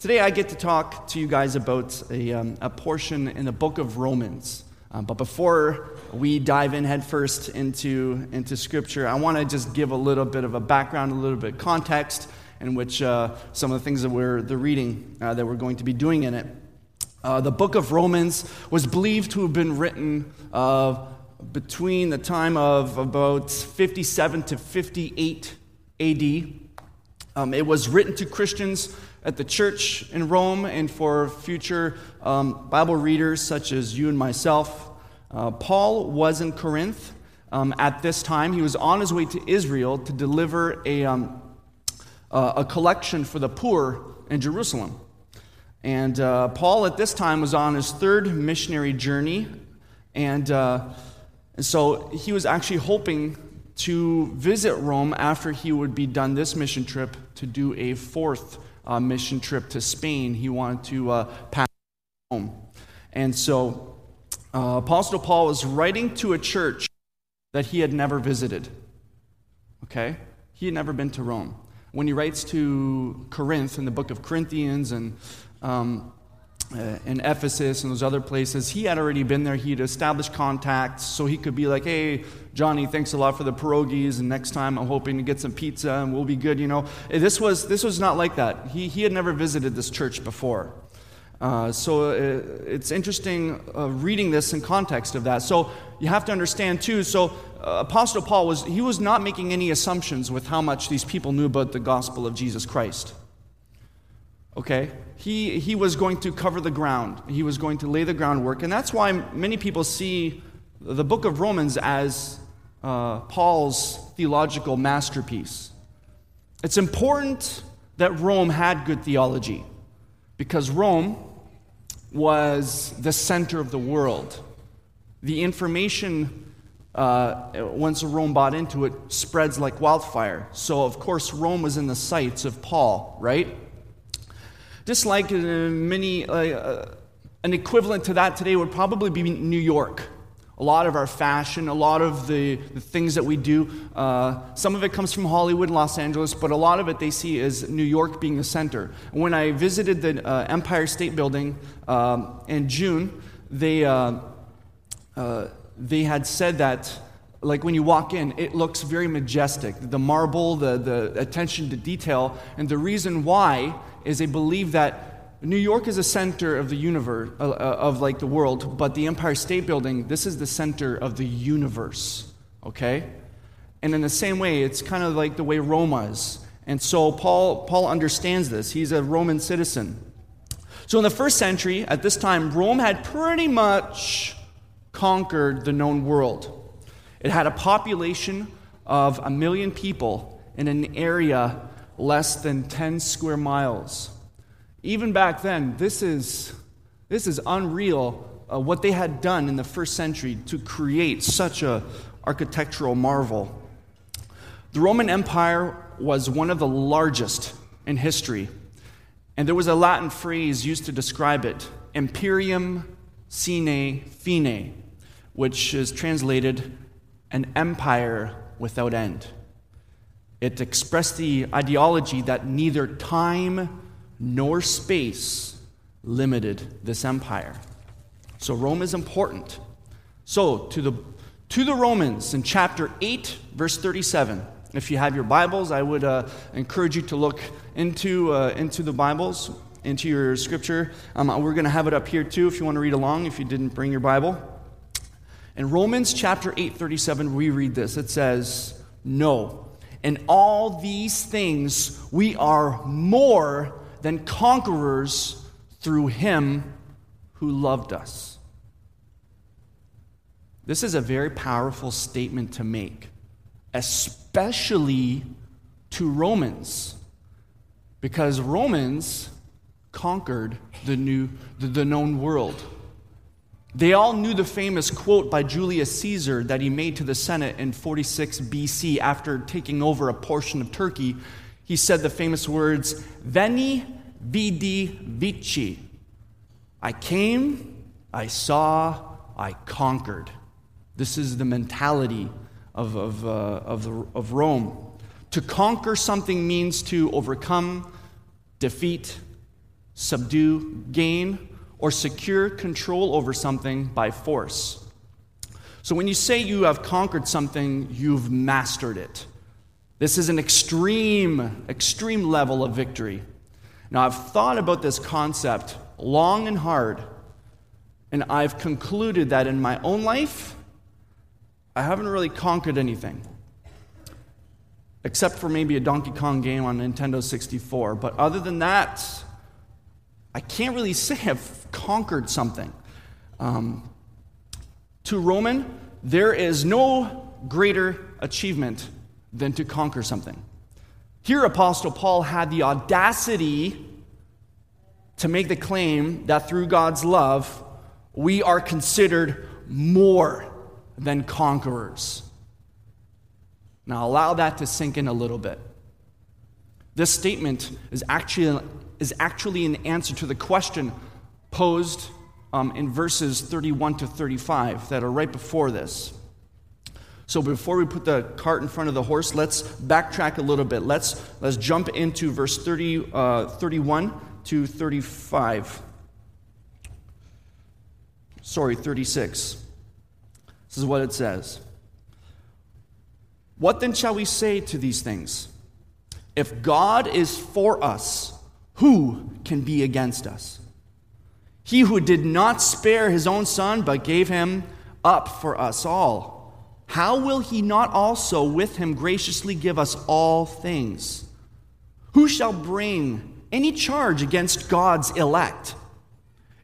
Today, I get to talk to you guys about a, um, a portion in the book of Romans. Um, but before we dive in headfirst into, into Scripture, I want to just give a little bit of a background, a little bit of context in which uh, some of the things that we're the reading uh, that we're going to be doing in it. Uh, the book of Romans was believed to have been written uh, between the time of about 57 to 58 AD. Um, it was written to Christians at the church in Rome and for future um, Bible readers such as you and myself. Uh, Paul was in Corinth um, at this time. He was on his way to Israel to deliver a, um, uh, a collection for the poor in Jerusalem. And uh, Paul at this time was on his third missionary journey. And, uh, and so he was actually hoping to visit Rome after he would be done this mission trip to do a fourth uh, mission trip to Spain. He wanted to uh, pass home. And so uh, Apostle Paul was writing to a church that he had never visited. Okay? He had never been to Rome. When he writes to Corinth in the book of Corinthians and um, uh, in Ephesus and those other places, he had already been there. He had established contacts so he could be like, hey, Johnny, thanks a lot for the pierogies, and next time I'm hoping to get some pizza and we'll be good, you know. This was, this was not like that. He, he had never visited this church before. Uh, so it, uh, it's interesting uh, reading this in context of that. So you have to understand too. So uh, Apostle Paul was he was not making any assumptions with how much these people knew about the gospel of Jesus Christ. Okay? He, he was going to cover the ground, he was going to lay the groundwork. And that's why many people see the book of Romans as uh, Paul's theological masterpiece. It's important that Rome had good theology because Rome was the center of the world. The information, uh, once Rome bought into it, spreads like wildfire. So, of course, Rome was in the sights of Paul, right? Just like uh, many, uh, an equivalent to that today would probably be New York. A lot of our fashion, a lot of the, the things that we do, uh, some of it comes from Hollywood Los Angeles, but a lot of it they see as New York being the center. When I visited the uh, Empire State Building um, in June, they, uh, uh, they had said that like when you walk in, it looks very majestic. The marble, the, the attention to detail. And the reason why is they believe that New York is a center of the universe, uh, uh, of like the world, but the Empire State Building, this is the center of the universe, okay? And in the same way, it's kind of like the way Rome is. And so Paul, Paul understands this. He's a Roman citizen. So in the first century, at this time, Rome had pretty much conquered the known world. It had a population of a million people in an area less than 10 square miles. Even back then, this is, this is unreal uh, what they had done in the first century to create such a architectural marvel. The Roman Empire was one of the largest in history, and there was a Latin phrase used to describe it imperium sine fine, which is translated an empire without end. It expressed the ideology that neither time nor space limited this empire. So Rome is important. So to the to the Romans in chapter 8 verse 37. If you have your Bibles, I would uh, encourage you to look into, uh, into the Bibles, into your scripture. Um, we're going to have it up here too if you want to read along, if you didn't bring your Bible. In Romans chapter 8, 37, we read this. It says, No, in all these things, we are more than conquerors through him who loved us. This is a very powerful statement to make, especially to Romans, because Romans conquered the, new, the, the known world. They all knew the famous quote by Julius Caesar that he made to the Senate in 46 BC after taking over a portion of Turkey. He said the famous words, Veni, vidi, vici. I came, I saw, I conquered. This is the mentality of, of, uh, of, the, of Rome. To conquer something means to overcome, defeat, subdue, gain, or secure control over something by force. So when you say you have conquered something, you've mastered it. This is an extreme, extreme level of victory. Now, I've thought about this concept long and hard, and I've concluded that in my own life, I haven't really conquered anything. Except for maybe a Donkey Kong game on Nintendo 64. But other than that, I can't really say I've conquered something. Um, to Roman, there is no greater achievement than to conquer something. Here, Apostle Paul had the audacity to make the claim that through God's love, we are considered more than conquerors. Now, allow that to sink in a little bit. This statement is actually, is actually an answer to the question posed um, in verses 31 to 35 that are right before this. So before we put the cart in front of the horse, let's backtrack a little bit. Let's, let's jump into verse 30, uh, 31 to 35. Sorry, 36. This is what it says. What then shall we say to these things? If God is for us, who can be against us? He who did not spare his own son, but gave him up for us all, how will he not also with him graciously give us all things? Who shall bring any charge against God's elect?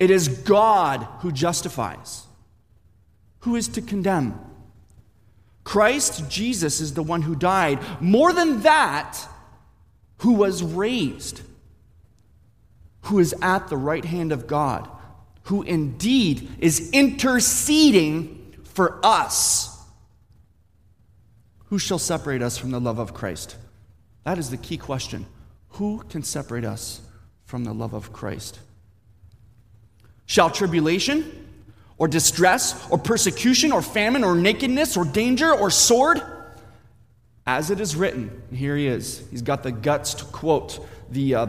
It is God who justifies. Who is to condemn? Christ Jesus is the one who died. More than that, who was raised who is at the right hand of God, who indeed is interceding for us. Who shall separate us from the love of Christ? That is the key question. Who can separate us from the love of Christ? Shall tribulation, or distress, or persecution, or famine, or nakedness, or danger, or sword? As it is written, here he is. He's got the guts to quote the uh,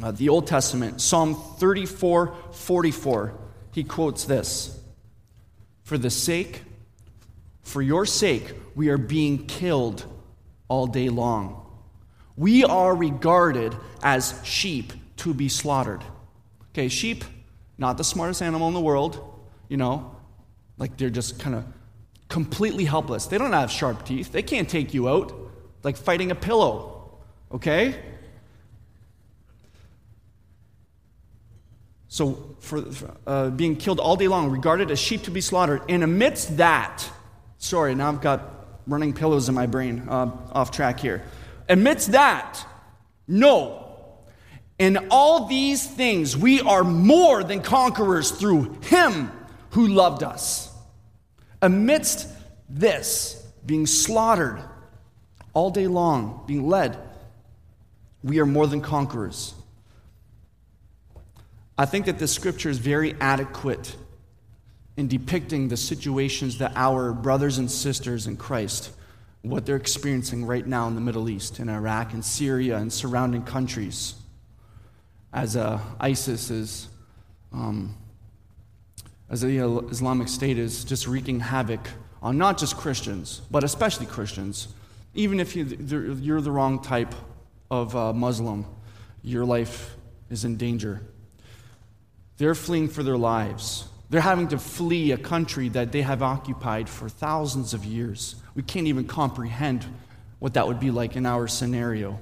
uh, the Old Testament, Psalm 34 44, he quotes this For the sake, for your sake, we are being killed all day long. We are regarded as sheep to be slaughtered. Okay, sheep, not the smartest animal in the world, you know, like they're just kind of completely helpless. They don't have sharp teeth, they can't take you out, like fighting a pillow, okay? So, for, uh, being killed all day long, regarded as sheep to be slaughtered. And amidst that, sorry, now I've got running pillows in my brain, uh, off track here. Amidst that, no. In all these things, we are more than conquerors through Him who loved us. Amidst this, being slaughtered all day long, being led, we are more than conquerors. I think that this scripture is very adequate in depicting the situations that our brothers and sisters in Christ, what they're experiencing right now in the Middle East, in Iraq and Syria and surrounding countries, as uh, ISIS is, um, as the Islamic State is just wreaking havoc on not just Christians, but especially Christians. Even if you're the wrong type of uh, Muslim, your life is in danger. They're fleeing for their lives. They're having to flee a country that they have occupied for thousands of years. We can't even comprehend what that would be like in our scenario.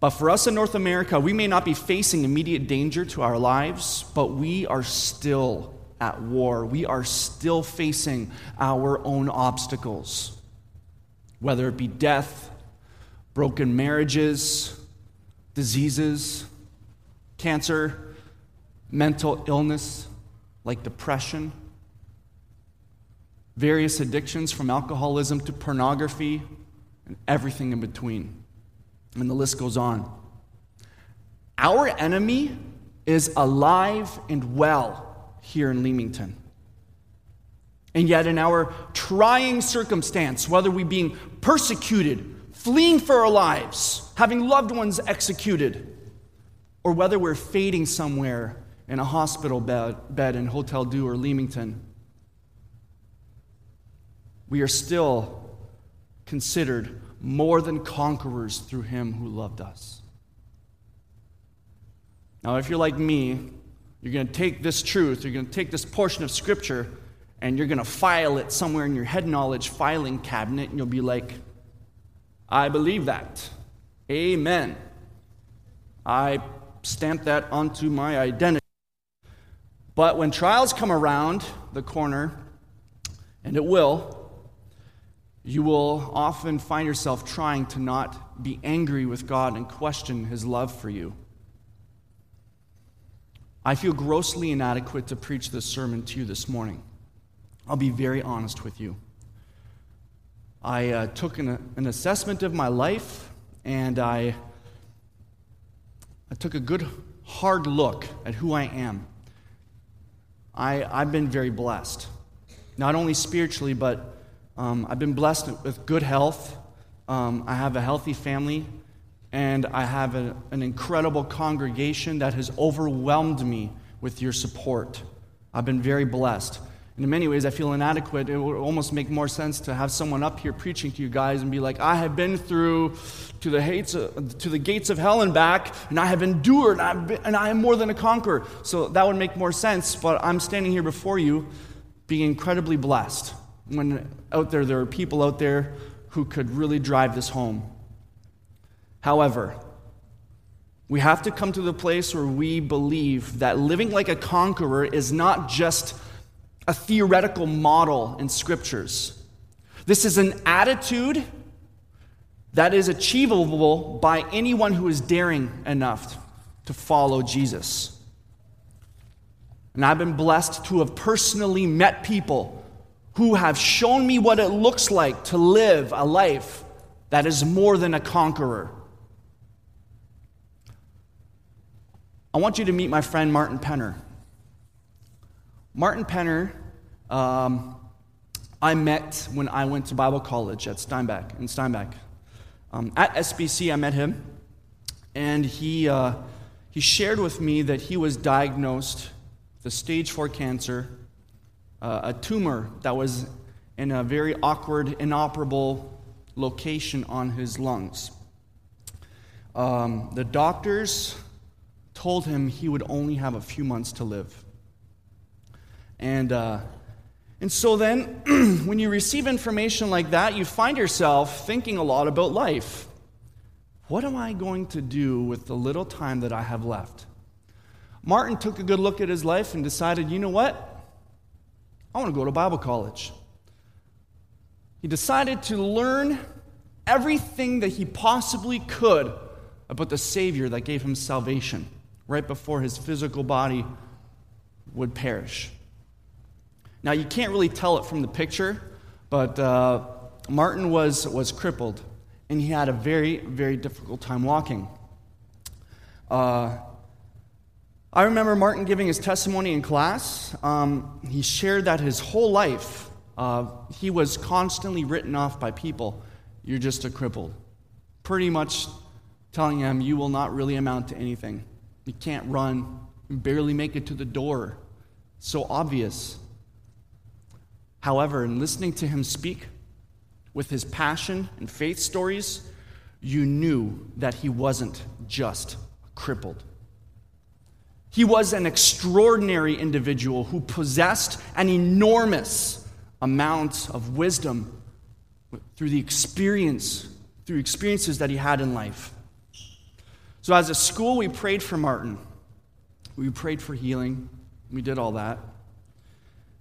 But for us in North America, we may not be facing immediate danger to our lives, but we are still at war. We are still facing our own obstacles, whether it be death, broken marriages, diseases, cancer, mental illness like depression, various addictions from alcoholism to pornography, and everything in between. And the list goes on. Our enemy is alive and well here in Leamington. And yet, in our trying circumstance, whether we being persecuted, fleeing for our lives, having loved ones executed, or whether we're fading somewhere in a hospital bed, bed in Hotel Dieu or Leamington, we are still considered more than conquerors through him who loved us. Now, if you're like me, you're going to take this truth, you're going to take this portion of Scripture, and you're going to file it somewhere in your head knowledge filing cabinet, and you'll be like, I believe that. Amen. I stamp that onto my identity. But when trials come around the corner, and it will, you will often find yourself trying to not be angry with God and question his love for you. I feel grossly inadequate to preach this sermon to you this morning. I'll be very honest with you. I uh, took an, an assessment of my life and I, I took a good hard look at who I am. I, I've been very blessed, not only spiritually, but um, I've been blessed with good health. Um, I have a healthy family, and I have a, an incredible congregation that has overwhelmed me with your support. I've been very blessed. In many ways, I feel inadequate. It would almost make more sense to have someone up here preaching to you guys and be like, I have been through to the, hates, to the gates of hell and back, and I have endured, and, been, and I am more than a conqueror. So that would make more sense, but I'm standing here before you being incredibly blessed when out there there are people out there who could really drive this home. However, we have to come to the place where we believe that living like a conqueror is not just a theoretical model in scriptures. This is an attitude that is achievable by anyone who is daring enough to follow Jesus. And I've been blessed to have personally met people who have shown me what it looks like to live a life that is more than a conqueror. I want you to meet my friend Martin Penner. Martin Penner, um, I met when I went to Bible college at Steinbach, in Steinbach. Um, at SBC, I met him, and he, uh, he shared with me that he was diagnosed with stage 4 cancer uh, a tumor that was in a very awkward, inoperable location on his lungs. Um, the doctors told him he would only have a few months to live. And, uh, and so then, when you receive information like that, you find yourself thinking a lot about life. What am I going to do with the little time that I have left? Martin took a good look at his life and decided, you know what? I want to go to Bible college. He decided to learn everything that he possibly could about the Savior that gave him salvation right before his physical body would perish. Now, you can't really tell it from the picture, but uh, Martin was, was crippled, and he had a very, very difficult time walking. Uh, I remember Martin giving his testimony in class. Um, he shared that his whole life uh, he was constantly written off by people. You're just a cripple. Pretty much telling him, you will not really amount to anything. You can't run, you barely make it to the door. So obvious. However, in listening to him speak with his passion and faith stories, you knew that he wasn't just crippled. He was an extraordinary individual who possessed an enormous amount of wisdom through the experience, through experiences that he had in life. So, as a school, we prayed for Martin. We prayed for healing. We did all that.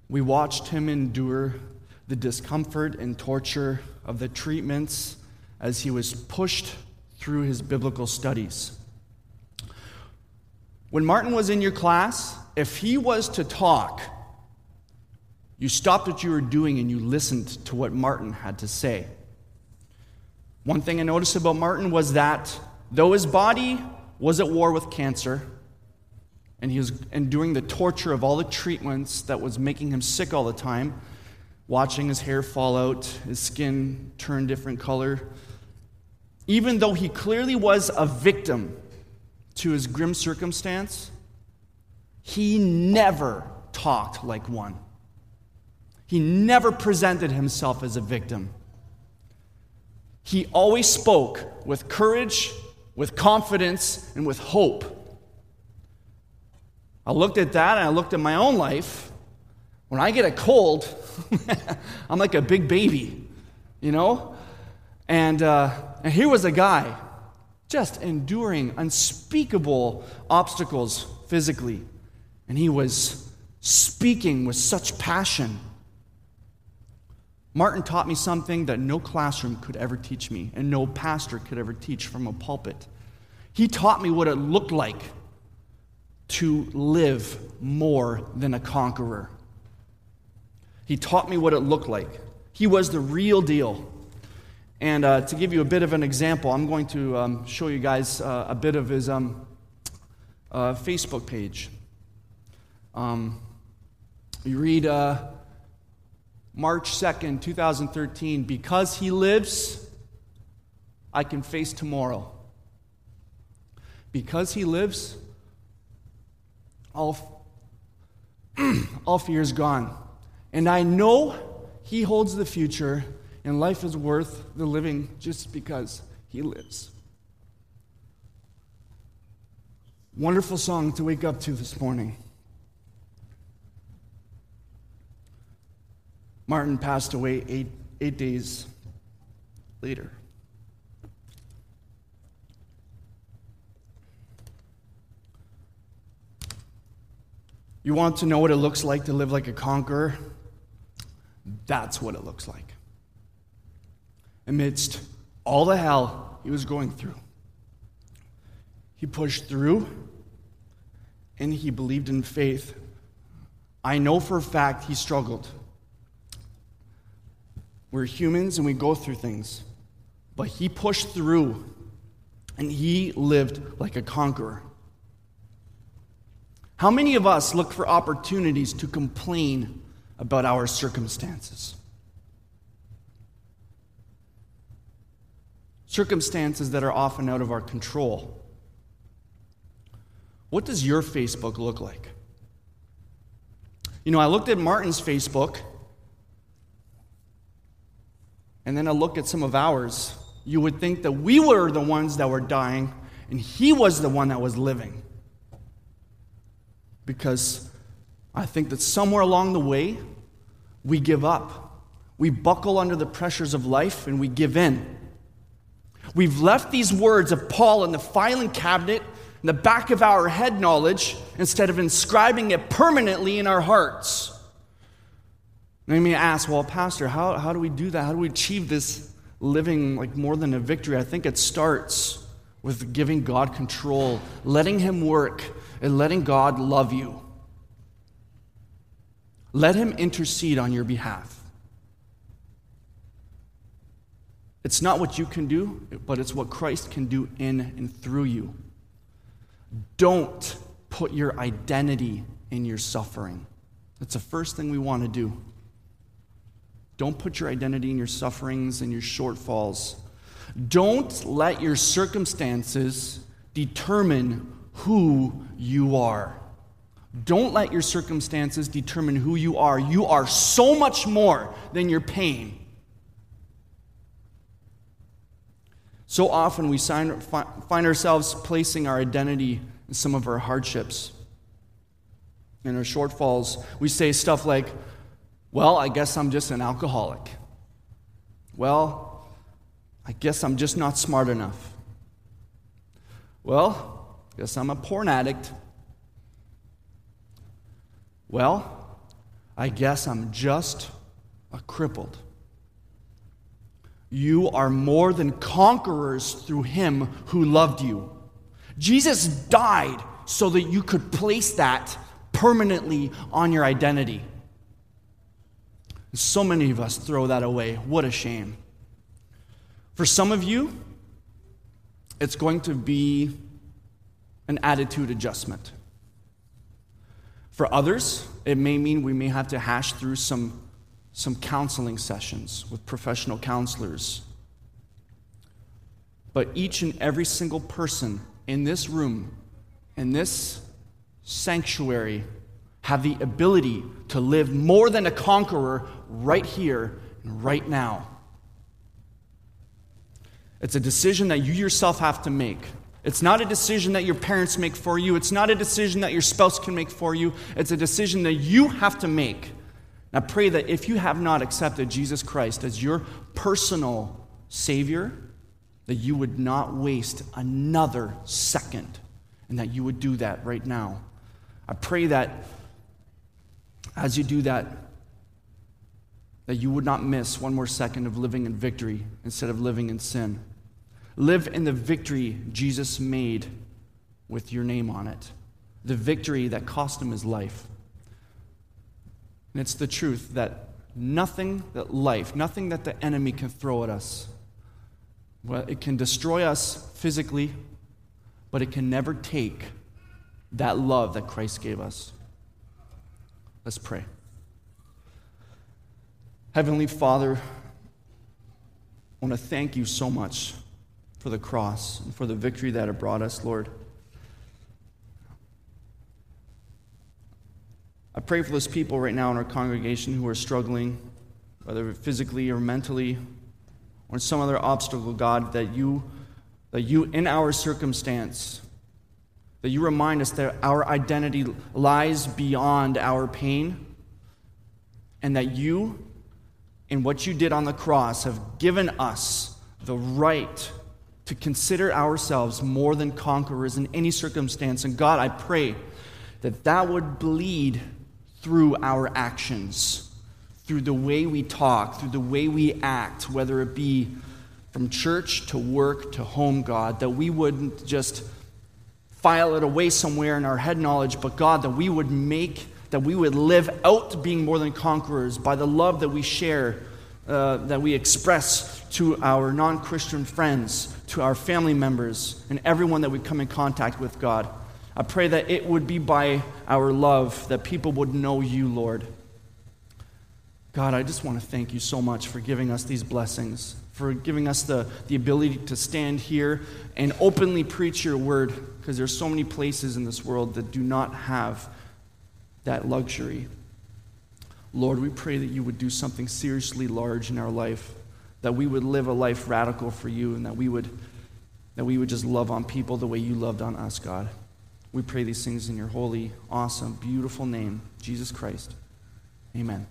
We watched him endure the discomfort and torture of the treatments as he was pushed through his biblical studies. When Martin was in your class, if he was to talk, you stopped what you were doing and you listened to what Martin had to say. One thing I noticed about Martin was that though his body was at war with cancer, and he was enduring the torture of all the treatments that was making him sick all the time, watching his hair fall out, his skin turn different color. Even though he clearly was a victim to his grim circumstance, he never talked like one. He never presented himself as a victim. He always spoke with courage, with confidence, and with hope. I looked at that and I looked at my own life. When I get a cold, I'm like a big baby, you know? And, uh, and here was a guy just enduring unspeakable obstacles physically. And he was speaking with such passion. Martin taught me something that no classroom could ever teach me, and no pastor could ever teach from a pulpit. He taught me what it looked like to live more than a conqueror. He taught me what it looked like. He was the real deal. And uh, to give you a bit of an example, I'm going to um, show you guys uh, a bit of his um, uh, Facebook page. Um, you read uh, March 2nd, 2013, because he lives, I can face tomorrow. Because he lives, all, fear is gone. And I know he holds the future and life is worth the living just because He lives. Wonderful song to wake up to this morning. Martin passed away eight, eight days later. You want to know what it looks like to live like a conqueror? That's what it looks like amidst all the hell he was going through. He pushed through and he believed in faith. I know for a fact he struggled. We're humans and we go through things, but he pushed through and he lived like a conqueror. How many of us look for opportunities to complain about our circumstances? circumstances that are often out of our control. What does your Facebook look like? You know, I looked at Martin's Facebook, and then I look at some of ours. You would think that we were the ones that were dying, and he was the one that was living. Because I think that somewhere along the way, we give up. We buckle under the pressures of life and we give in. We've left these words of Paul in the filing cabinet in the back of our head knowledge instead of inscribing it permanently in our hearts. And you may ask, well, Pastor, how, how do we do that? How do we achieve this living like more than a victory? I think it starts with giving God control, letting Him work, and letting God love you. Let Him intercede on your behalf. It's not what you can do, but it's what Christ can do in and through you. Don't put your identity in your suffering. That's the first thing we want to do. Don't put your identity in your sufferings and your shortfalls. Don't let your circumstances determine who you are. Don't let your circumstances determine who you are. You are so much more than your pain. So often we find ourselves placing our identity in some of our hardships and our shortfalls. We say stuff like, Well, I guess I'm just an alcoholic. Well, I guess I'm just not smart enough. Well, Guess I'm a porn addict. Well, I guess I'm just a crippled. You are more than conquerors through him who loved you. Jesus died so that you could place that permanently on your identity. So many of us throw that away. What a shame. For some of you, it's going to be an attitude adjustment. For others, it may mean we may have to hash through some some counseling sessions with professional counselors. But each and every single person in this room in this sanctuary have the ability to live more than a conqueror right here and right now. It's a decision that you yourself have to make. It's not a decision that your parents make for you. It's not a decision that your spouse can make for you. It's a decision that you have to make. I pray that if you have not accepted Jesus Christ as your personal Savior, that you would not waste another second and that you would do that right now. I pray that as you do that, that you would not miss one more second of living in victory instead of living in sin. Live in the victory Jesus made with your name on it, the victory that cost him his life. And it's the truth that nothing that life, nothing that the enemy can throw at us, well, it can destroy us physically, but it can never take that love that Christ gave us. Let's pray. Heavenly Father, I want to thank you so much for the cross and for the victory that it brought us, Lord. I pray for those people right now in our congregation who are struggling, whether physically or mentally, or in some other obstacle, God, that you, that you in our circumstance, that you remind us that our identity lies beyond our pain, and that you, in what you did on the cross, have given us the right to consider ourselves more than conquerors in any circumstance. And God, I pray that that would bleed through our actions, through the way we talk, through the way we act, whether it be from church to work to home, God, that we wouldn't just file it away somewhere in our head knowledge, but God, that we would make, that we would live out being more than conquerors by the love that we share, uh, that we express to our non Christian friends, to our family members, and everyone that we come in contact with, God. I pray that it would be by our love that people would know you, Lord. God, I just want to thank you so much for giving us these blessings, for giving us the, the ability to stand here and openly preach your word, because there's so many places in this world that do not have that luxury. Lord, we pray that you would do something seriously large in our life, that we would live a life radical for you, and that we would, that we would just love on people the way you loved on us, God. We pray these things in your holy, awesome, beautiful name, Jesus Christ. Amen.